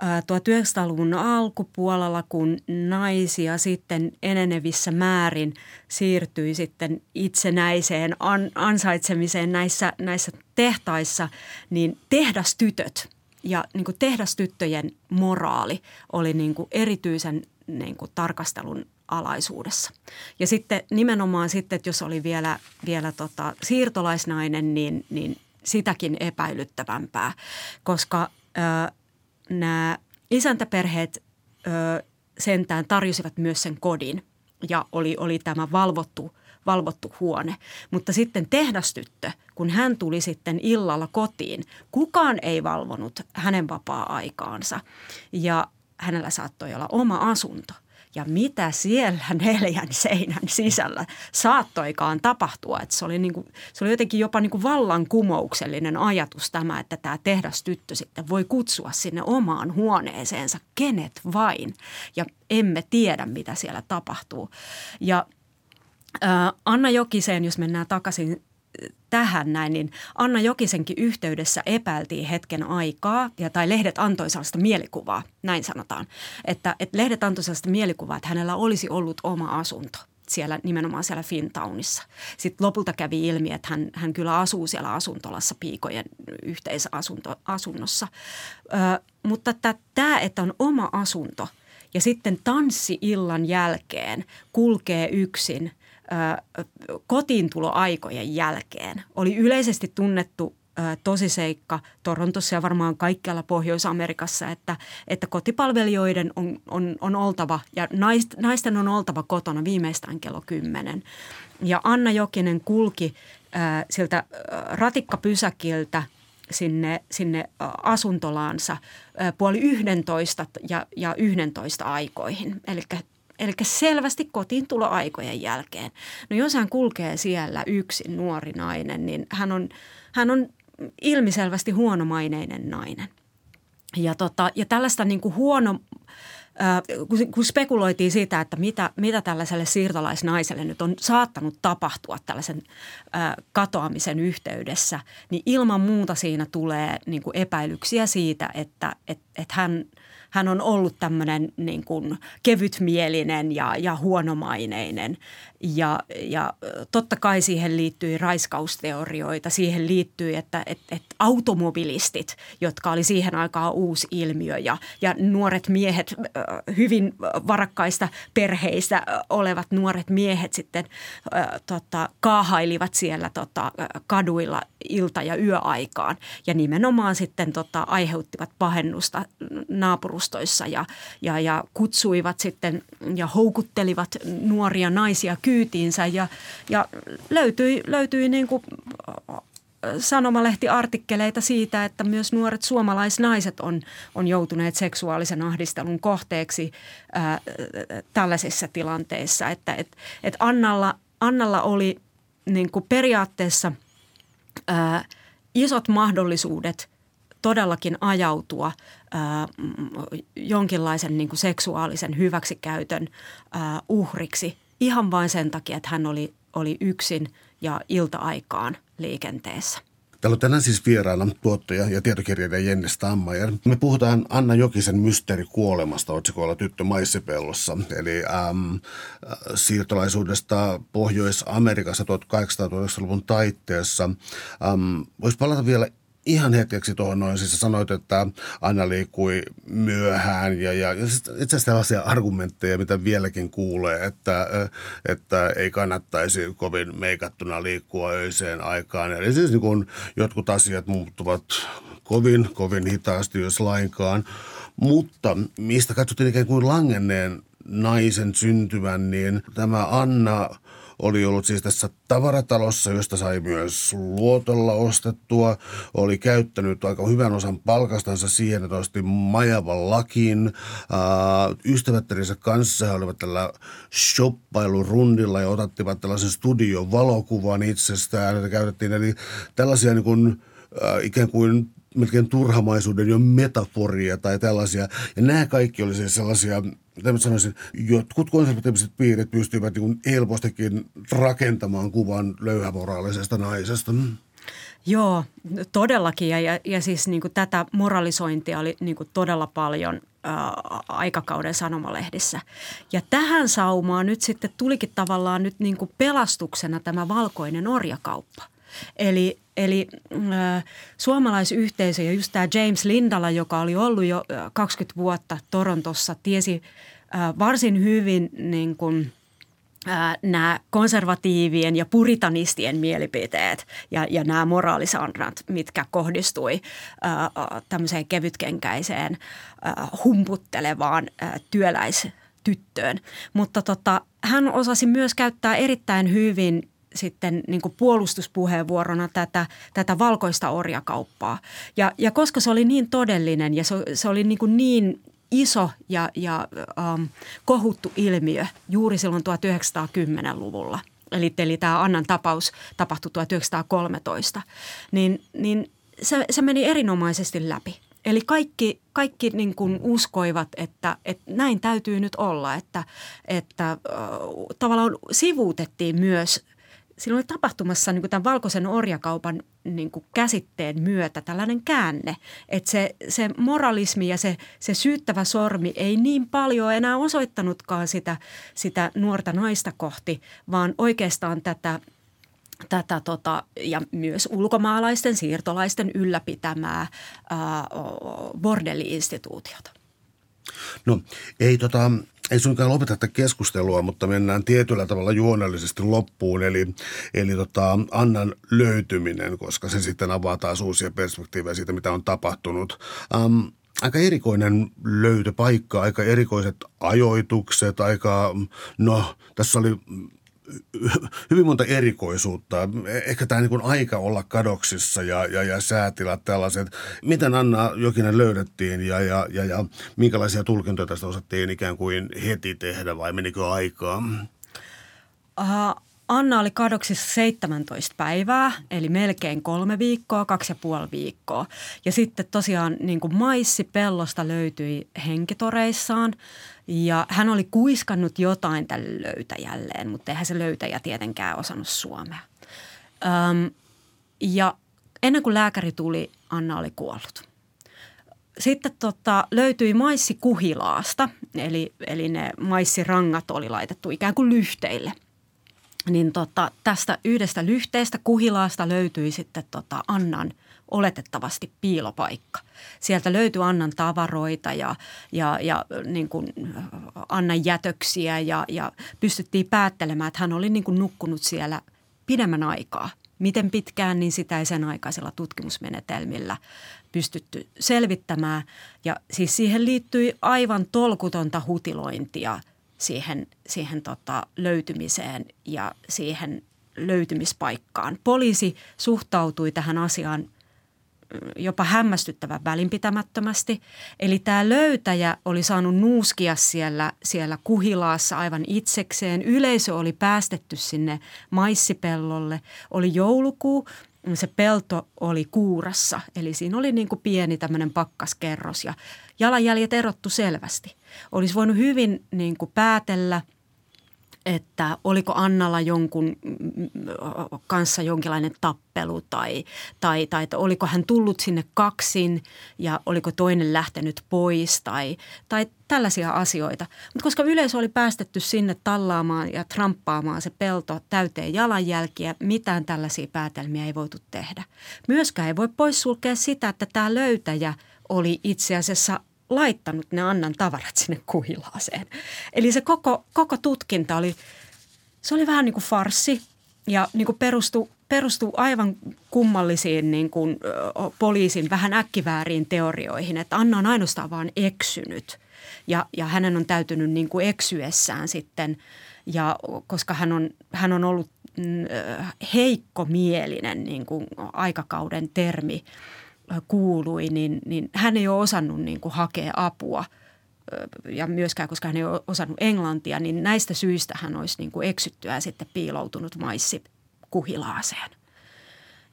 1900-luvun alkupuolella, kun naisia sitten enenevissä määrin siirtyi sitten itsenäiseen an, ansaitsemiseen näissä, näissä tehtaissa, niin tehdastytöt ja niin kuin tehdastyttöjen moraali oli niin kuin erityisen niin kuin tarkastelun alaisuudessa. Ja sitten nimenomaan sitten, että jos oli vielä, vielä tota siirtolaisnainen, niin, niin sitäkin epäilyttävämpää, koska ö, nämä isäntäperheet ö, sentään tarjosivat myös sen kodin ja oli, oli tämä valvottu, valvottu huone. Mutta sitten tehdastyttö, kun hän tuli sitten illalla kotiin, kukaan ei valvonut hänen vapaa-aikaansa ja hänellä saattoi olla oma asunto – ja mitä siellä neljän seinän sisällä saattoikaan tapahtua. Että se, oli niin kuin, se oli jotenkin jopa niin kuin vallankumouksellinen ajatus tämä, että tämä tehdastyttö sitten voi kutsua sinne omaan huoneeseensa kenet vain. Ja emme tiedä, mitä siellä tapahtuu. Ja Anna Jokiseen, jos mennään takaisin tähän näin, niin Anna Jokisenkin yhteydessä epäiltiin hetken aikaa, ja, tai lehdet antoi sellaista mielikuvaa, näin sanotaan, että, että lehdet antoi sellaista mielikuvaa, että hänellä olisi ollut oma asunto siellä nimenomaan siellä Fintownissa. Sitten lopulta kävi ilmi, että hän, hän kyllä asuu siellä asuntolassa piikojen yhteisasunnossa. Ö, mutta tämä, että on oma asunto ja sitten tanssi-illan jälkeen kulkee yksin kotiintuloaikojen jälkeen oli yleisesti tunnettu tosiseikka Torontossa ja varmaan kaikkialla Pohjois-Amerikassa, että, että kotipalvelijoiden on, on, on oltava ja naisten on oltava kotona viimeistään kello 10. Ja Anna Jokinen kulki äh, siltä ratikkapysäkiltä sinne, sinne asuntolaansa puoli yhdentoista ja, ja yhdentoista aikoihin. Eli Eli selvästi kotiin tuloaikojen jälkeen. No jos hän kulkee siellä yksin nuori nainen, niin hän on, hän on ilmiselvästi huonomaineinen nainen. Ja, tota, ja tällaista niin kuin huono, kun spekuloitiin siitä, että mitä, mitä tällaiselle siirtolaisnaiselle nyt on saattanut tapahtua tällaisen katoamisen yhteydessä, niin ilman muuta siinä tulee niin kuin epäilyksiä siitä, että et, et hän – hän on ollut tämmöinen niin kuin kevytmielinen ja, ja huonomaineinen. Ja, ja totta kai siihen liittyy raiskausteorioita. Siihen liittyy, että, että, että automobilistit, jotka oli siihen aikaan uusi ilmiö ja, ja nuoret miehet hyvin varakkaista perheistä olevat nuoret miehet sitten tota, kaahailivat siellä tota, kaduilla ilta- ja yöaikaan ja nimenomaan sitten tota, aiheuttivat pahennusta naapurustoissa ja, ja, ja kutsuivat sitten ja houkuttelivat nuoria naisia kyytiinsä ja, ja löytyi, löytyi niin kuin sanomalehtiartikkeleita siitä, että myös nuoret suomalaisnaiset on, on joutuneet seksuaalisen ahdistelun kohteeksi ää, tällaisissa tilanteissa. Että et, et Annalla, Annalla oli niin kuin periaatteessa ää, isot mahdollisuudet todellakin ajautua ää, jonkinlaisen niin kuin seksuaalisen hyväksikäytön ää, uhriksi ihan vain sen takia, että hän oli, oli yksin ja ilta-aikaan – liikenteessä.
Täällä on tänään siis vieraana tuottaja ja tietokirjailija Jenni Stammajer. Me puhutaan Anna Jokisen mysteeri kuolemasta otsikolla Tyttö maissipellossa, eli äm, siirtolaisuudesta Pohjois-Amerikassa 1800-luvun taitteessa. Voisi palata vielä ihan hetkeksi tuohon noin. Siis sanoit, että Anna liikkui myöhään ja, ja, itse asiassa tällaisia argumentteja, mitä vieläkin kuulee, että, että ei kannattaisi kovin meikattuna liikkua öiseen aikaan. Eli siis niin kuin jotkut asiat muuttuvat kovin, kovin hitaasti, jos lainkaan. Mutta mistä katsottiin ikään kuin langenneen naisen syntyvän, niin tämä Anna – oli ollut siis tässä tavaratalossa, josta sai myös luotolla ostettua. Oli käyttänyt aika hyvän osan palkastansa siihen, että osti majavan lakin. Äh, ystävättärinsä kanssa he olivat tällä shoppailurundilla ja otattivat tällaisen studion valokuvan itsestään, jota käytettiin. Eli tällaisia niin kuin, äh, ikään kuin melkein turhamaisuuden jo metaforia tai tällaisia. Ja nämä kaikki oli siis sellaisia mitä mä sanoisin, jotkut konservatiiviset piirit pystyvät niin helpostikin rakentamaan kuvan löyhämoraalisesta naisesta. Mm.
Joo, todellakin. Ja, ja, ja siis niin kuin tätä moralisointia oli niin kuin todella paljon aikakauden sanomalehdissä. Ja tähän saumaan nyt sitten tulikin tavallaan nyt niin kuin pelastuksena tämä valkoinen orjakauppa. Eli Eli äh, suomalaisyhteisö ja just tämä James Lindala, joka oli ollut jo 20 vuotta Torontossa, tiesi äh, varsin hyvin niin kuin, äh, nämä konservatiivien ja puritanistien mielipiteet ja, ja nämä moraalisandrat, mitkä kohdistui äh, tämmöiseen kevytkenkäiseen äh, humputtelevaan äh, työläistyttöön. Mutta tota, hän osasi myös käyttää erittäin hyvin sitten niin kuin puolustuspuheenvuorona tätä, tätä valkoista orjakauppaa. Ja, ja koska se oli niin todellinen ja se, se oli niin, kuin niin iso ja, ja um, kohuttu ilmiö juuri silloin 1910-luvulla, eli, eli tämä Annan tapaus tapahtui 1913, niin, niin se, se meni erinomaisesti läpi. Eli kaikki, kaikki niin kuin uskoivat, että, että näin täytyy nyt olla, että, että äh, tavallaan sivuutettiin myös – siinä oli tapahtumassa niin kuin tämän valkoisen orjakaupan niin kuin käsitteen myötä tällainen käänne, että se, se moralismi ja se, se syyttävä sormi ei niin paljon enää osoittanutkaan sitä, sitä nuorta naista kohti, vaan oikeastaan tätä tätä tota, ja myös ulkomaalaisten siirtolaisten ylläpitämää ää, bordelli-instituutiota.
No ei tota, ei suinkaan lopeta tätä keskustelua, mutta mennään tietyllä tavalla juonellisesti loppuun, eli, eli tota, Annan löytyminen, koska se sitten avaa taas uusia perspektiivejä siitä, mitä on tapahtunut. Um, aika erikoinen löytöpaikka, aika erikoiset ajoitukset, aika, no tässä oli hyvin monta erikoisuutta. Ehkä tämä niin aika olla kadoksissa ja, ja, ja säätilat tällaiset. Miten Anna Jokinen löydettiin ja, ja, ja, ja minkälaisia tulkintoja tästä osattiin ikään kuin heti tehdä vai menikö aikaa?
Uh, Anna oli kadoksissa 17 päivää, eli melkein kolme viikkoa, kaksi ja puoli viikkoa. Ja sitten tosiaan niin kuin maissi pellosta löytyi henkitoreissaan – ja hän oli kuiskannut jotain tälle löytäjälleen, mutta eihän se löytäjä tietenkään osannut suomea. Öm, ja ennen kuin lääkäri tuli, Anna oli kuollut. Sitten tota, löytyi maissi kuhilaasta, eli, eli ne maissirangat oli laitettu ikään kuin lyhteille. Niin tota, tästä yhdestä lyhteestä kuhilaasta löytyi sitten tota Annan oletettavasti piilopaikka. Sieltä löytyi Annan tavaroita ja, ja, ja niin kuin Annan jätöksiä ja, ja pystyttiin päättelemään, että hän oli niin kuin nukkunut siellä pidemmän aikaa. Miten pitkään, niin sitä ei sen aikaisilla tutkimusmenetelmillä pystytty selvittämään. Ja siis siihen liittyi aivan tolkutonta hutilointia siihen, siihen tota löytymiseen ja siihen löytymispaikkaan. Poliisi suhtautui tähän asiaan mm, jopa hämmästyttävän välinpitämättömästi. Eli tämä löytäjä oli saanut nuuskia siellä, siellä kuhilaassa aivan itsekseen. Yleisö oli päästetty sinne maissipellolle. Oli joulukuu, se pelto oli kuurassa, eli siinä oli niin kuin pieni tämmöinen pakkaskerros ja jalanjäljet erottu selvästi. Olisi voinut hyvin niin kuin päätellä – että oliko Annalla jonkun kanssa jonkinlainen tappelu tai, tai, tai että oliko hän tullut sinne kaksin ja oliko toinen lähtenyt pois tai, tai tällaisia asioita. Mutta koska yleisö oli päästetty sinne tallaamaan ja tramppaamaan se pelto täyteen jalanjälkiä, mitään tällaisia päätelmiä ei voitu tehdä. Myöskään ei voi poissulkea sitä, että tämä löytäjä oli itse asiassa laittanut ne Annan tavarat sinne kuhilaaseen. Eli se koko, koko tutkinta oli, se oli vähän niin kuin farsi ja niin kuin perustui, perustui aivan kummallisiin niin kuin, poliisin vähän äkkivääriin teorioihin, että Anna on ainoastaan vaan eksynyt ja, ja hänen on täytynyt niin kuin eksyessään sitten ja koska hän on, hän on ollut mm, heikkomielinen niin kuin aikakauden termi – kuului, niin, niin hän ei ole osannut niin kuin hakea apua ja myöskään, koska hän ei ole osannut englantia, niin näistä syistä hän olisi niin kuin eksyttyä ja sitten piiloutunut maissi kuhilaaseen.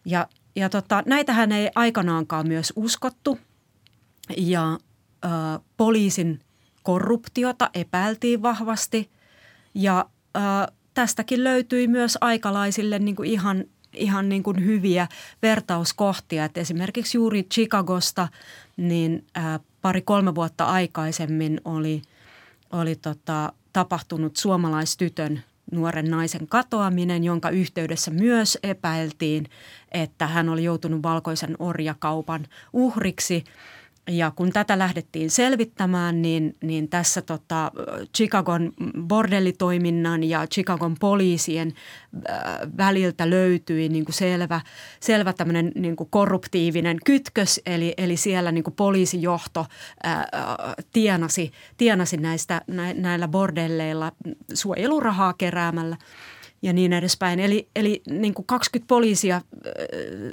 Ja, ja tota, näitähän ei aikanaankaan myös uskottu ja ö, poliisin korruptiota epäiltiin vahvasti ja ö, tästäkin löytyi myös aikalaisille niin kuin ihan ihan niin kuin hyviä vertauskohtia. Että esimerkiksi juuri Chicagosta niin ää, pari-kolme vuotta aikaisemmin oli, oli tota, tapahtunut suomalaistytön nuoren naisen katoaminen, jonka yhteydessä myös epäiltiin, että hän oli joutunut valkoisen orjakaupan uhriksi – ja kun tätä lähdettiin selvittämään, niin, niin tässä tota Chicagon bordellitoiminnan ja Chicagon poliisien väliltä löytyi niin kuin selvä, selvä tämmöinen niin kuin korruptiivinen kytkös. Eli, eli siellä niin kuin poliisijohto ää, tienasi, tienasi näistä, nä, näillä bordelleilla suojelurahaa keräämällä ja niin edespäin. Eli, eli niin kuin 20 poliisia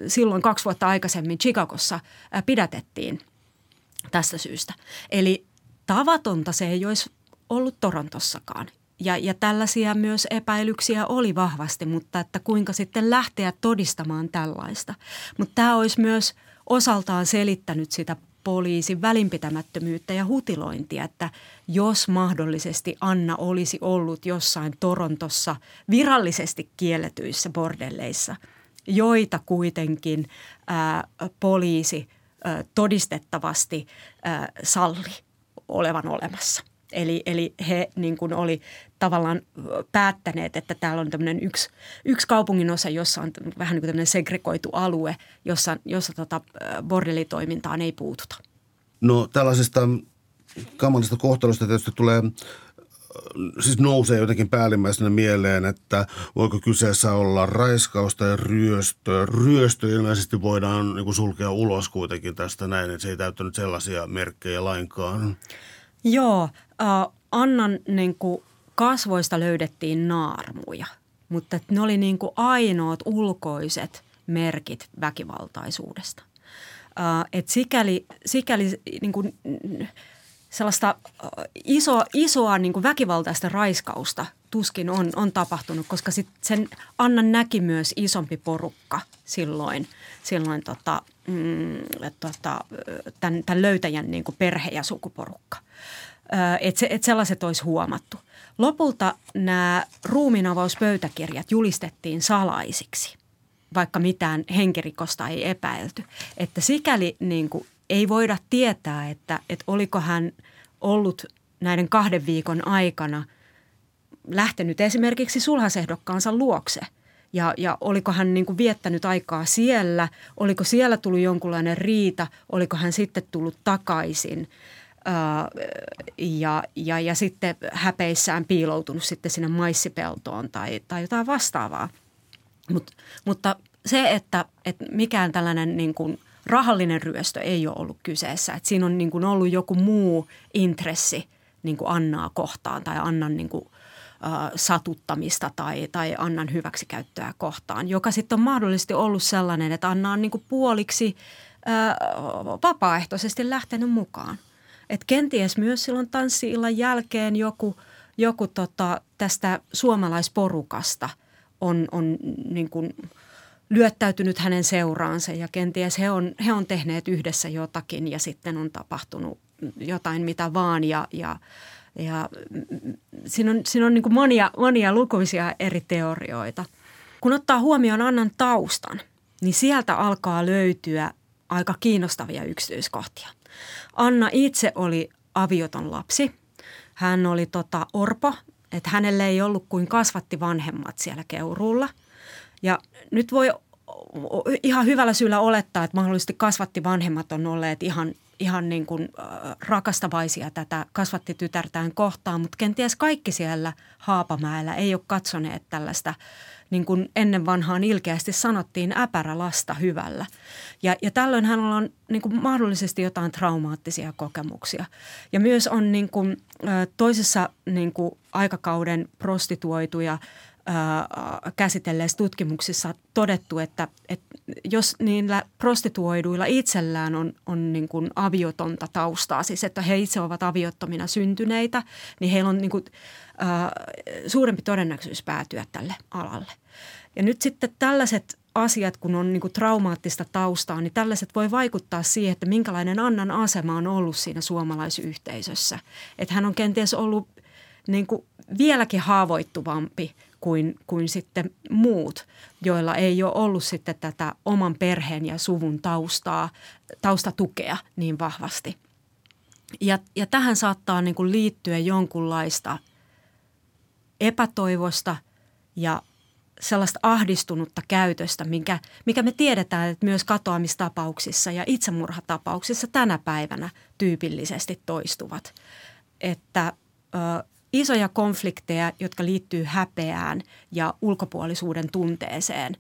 silloin kaksi vuotta aikaisemmin Chicagossa pidätettiin – tästä syystä. Eli tavatonta se ei olisi ollut Torontossakaan. Ja, ja tällaisia myös epäilyksiä oli vahvasti, mutta että kuinka sitten lähteä todistamaan tällaista. Mutta tämä olisi myös osaltaan selittänyt sitä poliisin välinpitämättömyyttä ja hutilointia, että jos mahdollisesti Anna olisi ollut jossain Torontossa virallisesti kielletyissä bordelleissa, joita kuitenkin ää, poliisi – todistettavasti salli olevan olemassa. Eli, eli he niin kuin oli tavallaan päättäneet, että täällä on tämmöinen yksi, yksi kaupungin osa, jossa on vähän niin kuin segregoitu alue, jossa, jossa tota bordellitoimintaan ei puututa.
No tällaisesta kamalista kohtalosta tietysti tulee siis nousee jotenkin päällimmäisenä mieleen, että voiko kyseessä olla raiskaus tai ryöstö. Ryöstö ilmeisesti voidaan niin kuin sulkea ulos kuitenkin tästä näin, että se ei täyttänyt sellaisia merkkejä lainkaan.
Joo, äh, Annan niin kuin kasvoista löydettiin naarmuja, mutta ne oli niin kuin ainoat ulkoiset merkit väkivaltaisuudesta. Äh, et sikäli, sikäli niin kuin, sellaista iso, isoa niin kuin väkivaltaista raiskausta tuskin on, on tapahtunut, koska sit sen Anna näki myös isompi porukka silloin, silloin tota, mm, tota, tämän, tämän löytäjän niin kuin perhe ja sukuporukka. Että se, et sellaiset olisi huomattu. Lopulta nämä ruumiinavauspöytäkirjat julistettiin salaisiksi, vaikka mitään henkirikosta ei epäilty. Että sikäli niin kuin ei voida tietää, että, että oliko hän ollut näiden kahden viikon aikana lähtenyt esimerkiksi sulhasehdokkaansa luokse. Ja, ja oliko hän niin kuin viettänyt aikaa siellä, oliko siellä tullut jonkunlainen riita, oliko hän sitten tullut takaisin? Ää, ja, ja, ja sitten häpeissään piiloutunut sitten sinne maissipeltoon tai, tai jotain vastaavaa. Mut, mutta se, että, että mikään tällainen niin kuin rahallinen ryöstö ei ole ollut kyseessä, että siinä on niin kuin ollut joku muu intressi niin kuin Annaa kohtaan tai Annan niin kuin – satuttamista tai, tai Annan hyväksikäyttöä kohtaan, joka sitten on mahdollisesti ollut sellainen, että Anna on niin kuin puoliksi ää, vapaaehtoisesti lähtenyt mukaan. Et kenties myös silloin tanssiillan jälkeen joku, joku tota, tästä suomalaisporukasta on, on niin kuin lyöttäytynyt hänen seuraansa ja kenties he on, he on tehneet yhdessä jotakin ja sitten on tapahtunut jotain mitä vaan ja, ja ja siinä on, siinä on niin monia, monia lukuisia eri teorioita. Kun ottaa huomioon Annan taustan, niin sieltä alkaa löytyä aika kiinnostavia yksityiskohtia. Anna itse oli avioton lapsi. Hän oli tota orpo, että hänelle ei ollut kuin kasvatti vanhemmat siellä Keuruulla. Ja nyt voi ihan hyvällä syyllä olettaa, että mahdollisesti kasvatti vanhemmat on olleet ihan ihan niin kuin rakastavaisia tätä kasvatti tytärtään kohtaan, mutta kenties kaikki siellä Haapamäellä ei ole katsoneet tällaista niin kuin ennen vanhaan ilkeästi sanottiin äpärälasta hyvällä. Ja, ja tällöin hän on niin kuin mahdollisesti jotain traumaattisia kokemuksia. Ja myös on niin kuin, toisessa niin kuin aikakauden prostituoituja – käsitelleissä tutkimuksissa todettu, että, että jos niillä prostituoiduilla itsellään on, on niin kuin aviotonta taustaa, siis että he itse ovat aviottomina syntyneitä, niin heillä on niin kuin, äh, suurempi todennäköisyys päätyä tälle alalle. Ja nyt sitten tällaiset asiat, kun on niin kuin traumaattista taustaa, niin tällaiset voi vaikuttaa siihen, että minkälainen Annan asema on ollut siinä suomalaisyhteisössä. Että hän on kenties ollut niin kuin vieläkin haavoittuvampi kuin, kuin sitten muut, joilla ei ole ollut sitten tätä oman perheen ja suvun taustaa, taustatukea niin vahvasti. Ja, ja tähän saattaa niin kuin liittyä jonkunlaista epätoivosta ja sellaista ahdistunutta käytöstä, mikä, mikä me tiedetään, että myös katoamistapauksissa ja itsemurhatapauksissa tänä päivänä tyypillisesti toistuvat. Että ö, isoja konflikteja, jotka liittyy häpeään ja ulkopuolisuuden tunteeseen,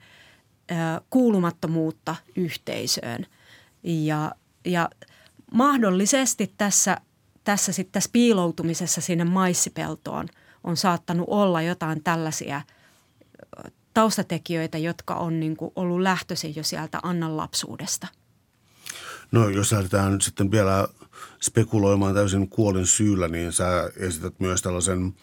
kuulumattomuutta yhteisöön. Ja, ja mahdollisesti tässä, tässä, sit, tässä piiloutumisessa sinne maissipeltoon on saattanut olla jotain tällaisia taustatekijöitä, jotka on niin kuin ollut lähtöisin jo sieltä Annan lapsuudesta.
No jos lähdetään sitten vielä spekuloimaan täysin kuolin syyllä, niin sä esität myös tällaisen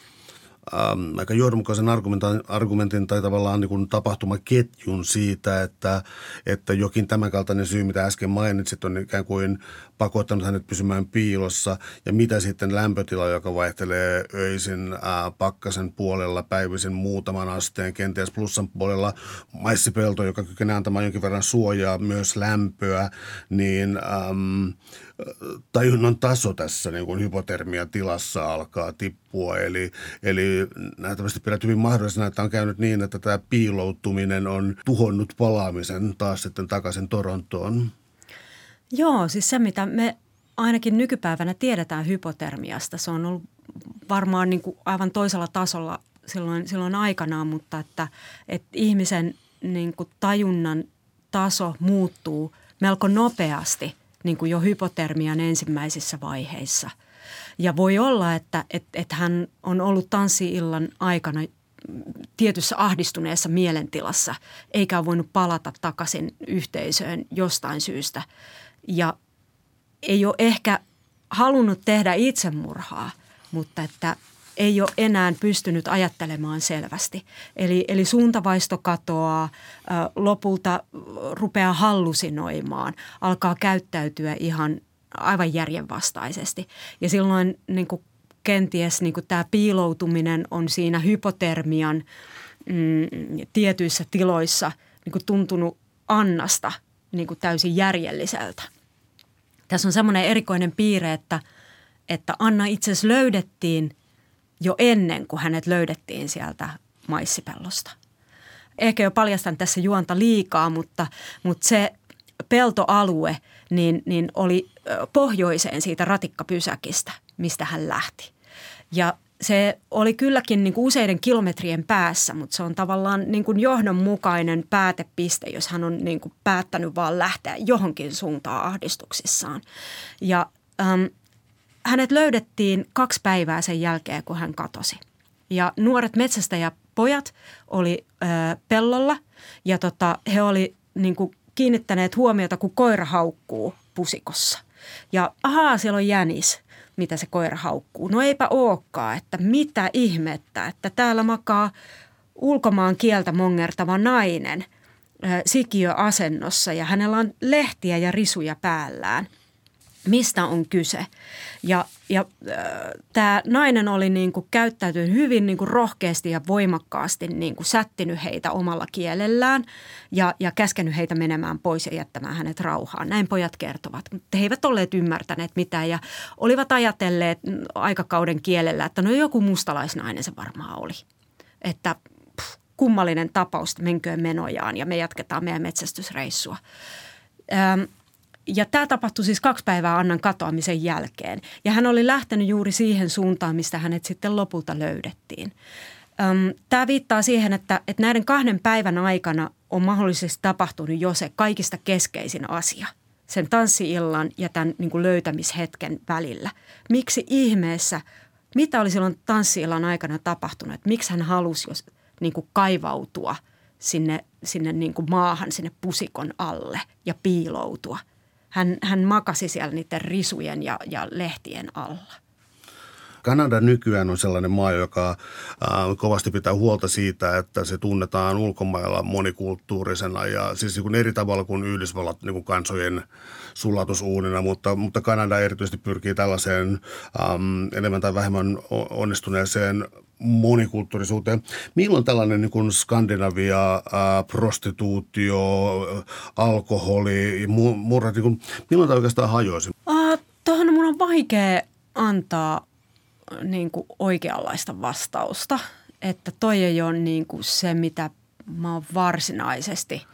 ähm, aika johdonmukaisen argumentin, argumentin tai tavallaan niin kuin tapahtumaketjun siitä, että, että jokin tämänkaltainen syy, mitä äsken mainitsit, on ikään kuin pakottanut hänet pysymään piilossa ja mitä sitten lämpötila, joka vaihtelee öisin ää, pakkasen puolella, päivisin muutaman asteen, kenties plussan puolella, maissipelto, joka kykenee antamaan jonkin verran suojaa, myös lämpöä, niin äm, tajunnan taso tässä niin kuin hypotermiatilassa alkaa tippua. Eli, eli nähtävästi pidät hyvin mahdollisena, että on käynyt niin, että tämä piiloutuminen on tuhonnut palaamisen taas sitten takaisin Torontoon.
Joo, siis se mitä me ainakin nykypäivänä tiedetään hypotermiasta, se on ollut varmaan niin kuin aivan toisella tasolla silloin, silloin aikanaan, mutta että, että ihmisen niin kuin tajunnan taso muuttuu melko nopeasti niin kuin jo hypotermian ensimmäisissä vaiheissa. Ja voi olla, että, että, että hän on ollut tanssiillan aikana tietyssä ahdistuneessa mielentilassa, eikä ole voinut palata takaisin yhteisöön jostain syystä – ja ei ole ehkä halunnut tehdä itsemurhaa, mutta että ei ole enää pystynyt ajattelemaan selvästi. Eli, eli suuntavaisto katoaa, lopulta rupeaa hallusinoimaan, alkaa käyttäytyä ihan aivan järjenvastaisesti. Ja silloin niin kuin kenties niin kuin tämä piiloutuminen on siinä hypotermian mm, tietyissä tiloissa niin kuin tuntunut Annasta – niin kuin täysin järjelliseltä. Tässä on semmoinen erikoinen piirre, että, että Anna itse asiassa löydettiin jo ennen kuin hänet löydettiin sieltä maissipellosta. ehkä jo paljastan tässä juonta liikaa, mutta, mutta se peltoalue niin, niin oli pohjoiseen siitä ratikkapysäkistä, mistä hän lähti. Ja se oli kylläkin niin kuin useiden kilometrien päässä, mutta se on tavallaan niin kuin johdonmukainen päätepiste, jos hän on niin kuin päättänyt vaan lähteä johonkin suuntaan ahdistuksissaan. Ja äm, hänet löydettiin kaksi päivää sen jälkeen, kun hän katosi. Ja nuoret metsästäjäpojat oli ö, pellolla ja tota, he oli niin kuin kiinnittäneet huomiota, kun koira haukkuu pusikossa. Ja ahaa, siellä on jänis, mitä se koira haukkuu. No eipä ookaan, että mitä ihmettä, että täällä makaa ulkomaan kieltä mongertava nainen sikiöasennossa ja hänellä on lehtiä ja risuja päällään – mistä on kyse. Ja, ja äh, tämä nainen oli niin kuin käyttäytynyt hyvin niin kuin rohkeasti ja voimakkaasti niin kuin sättinyt heitä omalla kielellään ja, ja käskenyt heitä menemään pois ja jättämään hänet rauhaan. Näin pojat kertovat, mutta he eivät olleet ymmärtäneet mitään ja olivat ajatelleet aikakauden kielellä, että no joku mustalaisnainen se varmaan oli. Että pff, kummallinen tapaus, menköön menojaan ja me jatketaan meidän metsästysreissua. Ähm, ja tämä tapahtui siis kaksi päivää Annan katoamisen jälkeen. Ja hän oli lähtenyt juuri siihen suuntaan, mistä hänet sitten lopulta löydettiin. Tämä viittaa siihen, että, että näiden kahden päivän aikana on mahdollisesti tapahtunut jo se kaikista keskeisin asia sen tanssiillan ja tämän niin kuin löytämishetken välillä. Miksi ihmeessä, mitä oli silloin tanssiillan aikana tapahtunut, että miksi hän halusi jos, niin kuin kaivautua sinne, sinne niin kuin maahan, sinne pusikon alle ja piiloutua – hän, hän makasi siellä niiden risujen ja, ja lehtien alla.
Kanada nykyään on sellainen maa, joka äh, kovasti pitää huolta siitä, että se tunnetaan ulkomailla monikulttuurisena ja siis niin kuin eri tavalla kuin Yhdysvallat niin kuin kansojen sulatusuunina, mutta, mutta Kanada erityisesti pyrkii tällaiseen ähm, enemmän tai vähemmän onnistuneeseen monikulttuurisuuteen. Milloin tällainen niin kuin Skandinavia, ää, prostituutio, alkoholi, murrat, niin kuin, milloin tämä oikeastaan hajoisi?
Uh, tuohon mun on vaikea antaa niin kuin oikeanlaista vastausta, että toi ei ole niin kuin se, mitä mä oon varsinaisesti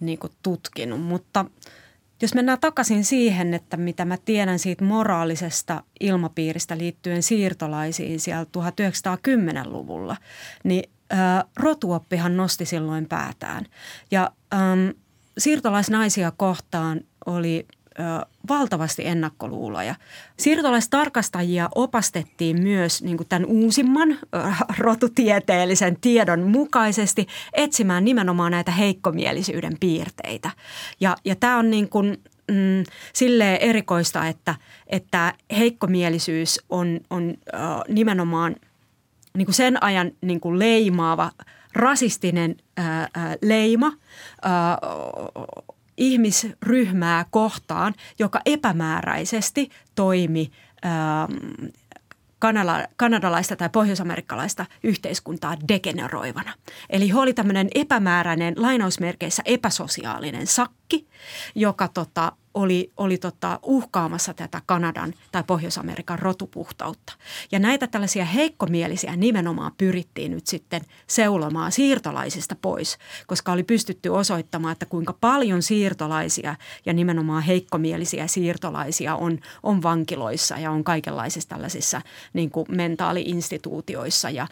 niin kuin tutkinut, mutta – jos mennään takaisin siihen, että mitä mä tiedän siitä moraalisesta ilmapiiristä liittyen siirtolaisiin siellä 1910-luvulla, niin ä, rotuoppihan nosti silloin päätään. Ja äm, siirtolaisnaisia kohtaan oli valtavasti ennakkoluuloja. Siirtolaistarkastajia opastettiin myös niin kuin tämän uusimman rotutieteellisen tiedon mukaisesti etsimään nimenomaan näitä heikkomielisyyden piirteitä. Ja, ja tämä on niin kuin, mm, silleen erikoista, että, että heikkomielisyys on, on äh, nimenomaan niin kuin sen ajan niin kuin leimaava rasistinen äh, leima ihmisryhmää kohtaan, joka epämääräisesti toimi ähm, kanala, kanadalaista tai pohjoisamerikkalaista yhteiskuntaa degeneroivana. Eli he oli tämmöinen epämääräinen, lainausmerkeissä epäsosiaalinen sakki, joka tota, oli, oli tota uhkaamassa tätä Kanadan tai Pohjois-Amerikan rotupuhtautta. Ja näitä tällaisia heikkomielisiä nimenomaan pyrittiin nyt sitten seulomaan siirtolaisista pois, koska oli pystytty osoittamaan, että kuinka paljon siirtolaisia ja nimenomaan heikkomielisiä siirtolaisia on, on vankiloissa ja on kaikenlaisissa tällaisissa niin kuin mentaaliinstituutioissa ja,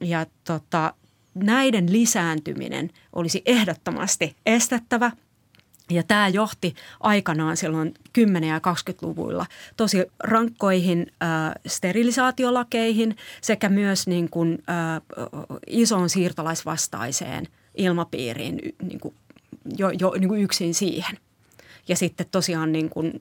ja tota, näiden lisääntyminen olisi ehdottomasti estettävä – ja tämä johti aikanaan silloin 10- ja 20-luvuilla tosi rankkoihin äh, sterilisaatiolakeihin sekä myös niin kuin, äh, isoon siirtolaisvastaiseen ilmapiiriin niin kuin, jo, jo niin kuin yksin siihen. Ja sitten tosiaan niin kuin,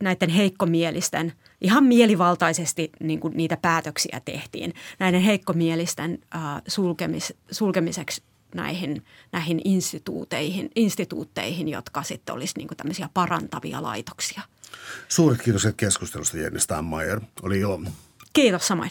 näiden heikkomielisten, ihan mielivaltaisesti niin kuin niitä päätöksiä tehtiin. Näiden heikkomielisten sulkemis, sulkemiseksi näihin, näihin instituuteihin, instituutteihin, jotka sitten olisi niin tämmöisiä parantavia laitoksia.
Suuret kiitos keskustelusta Jenni Stammayer. Oli ilo.
Kiitos samoin.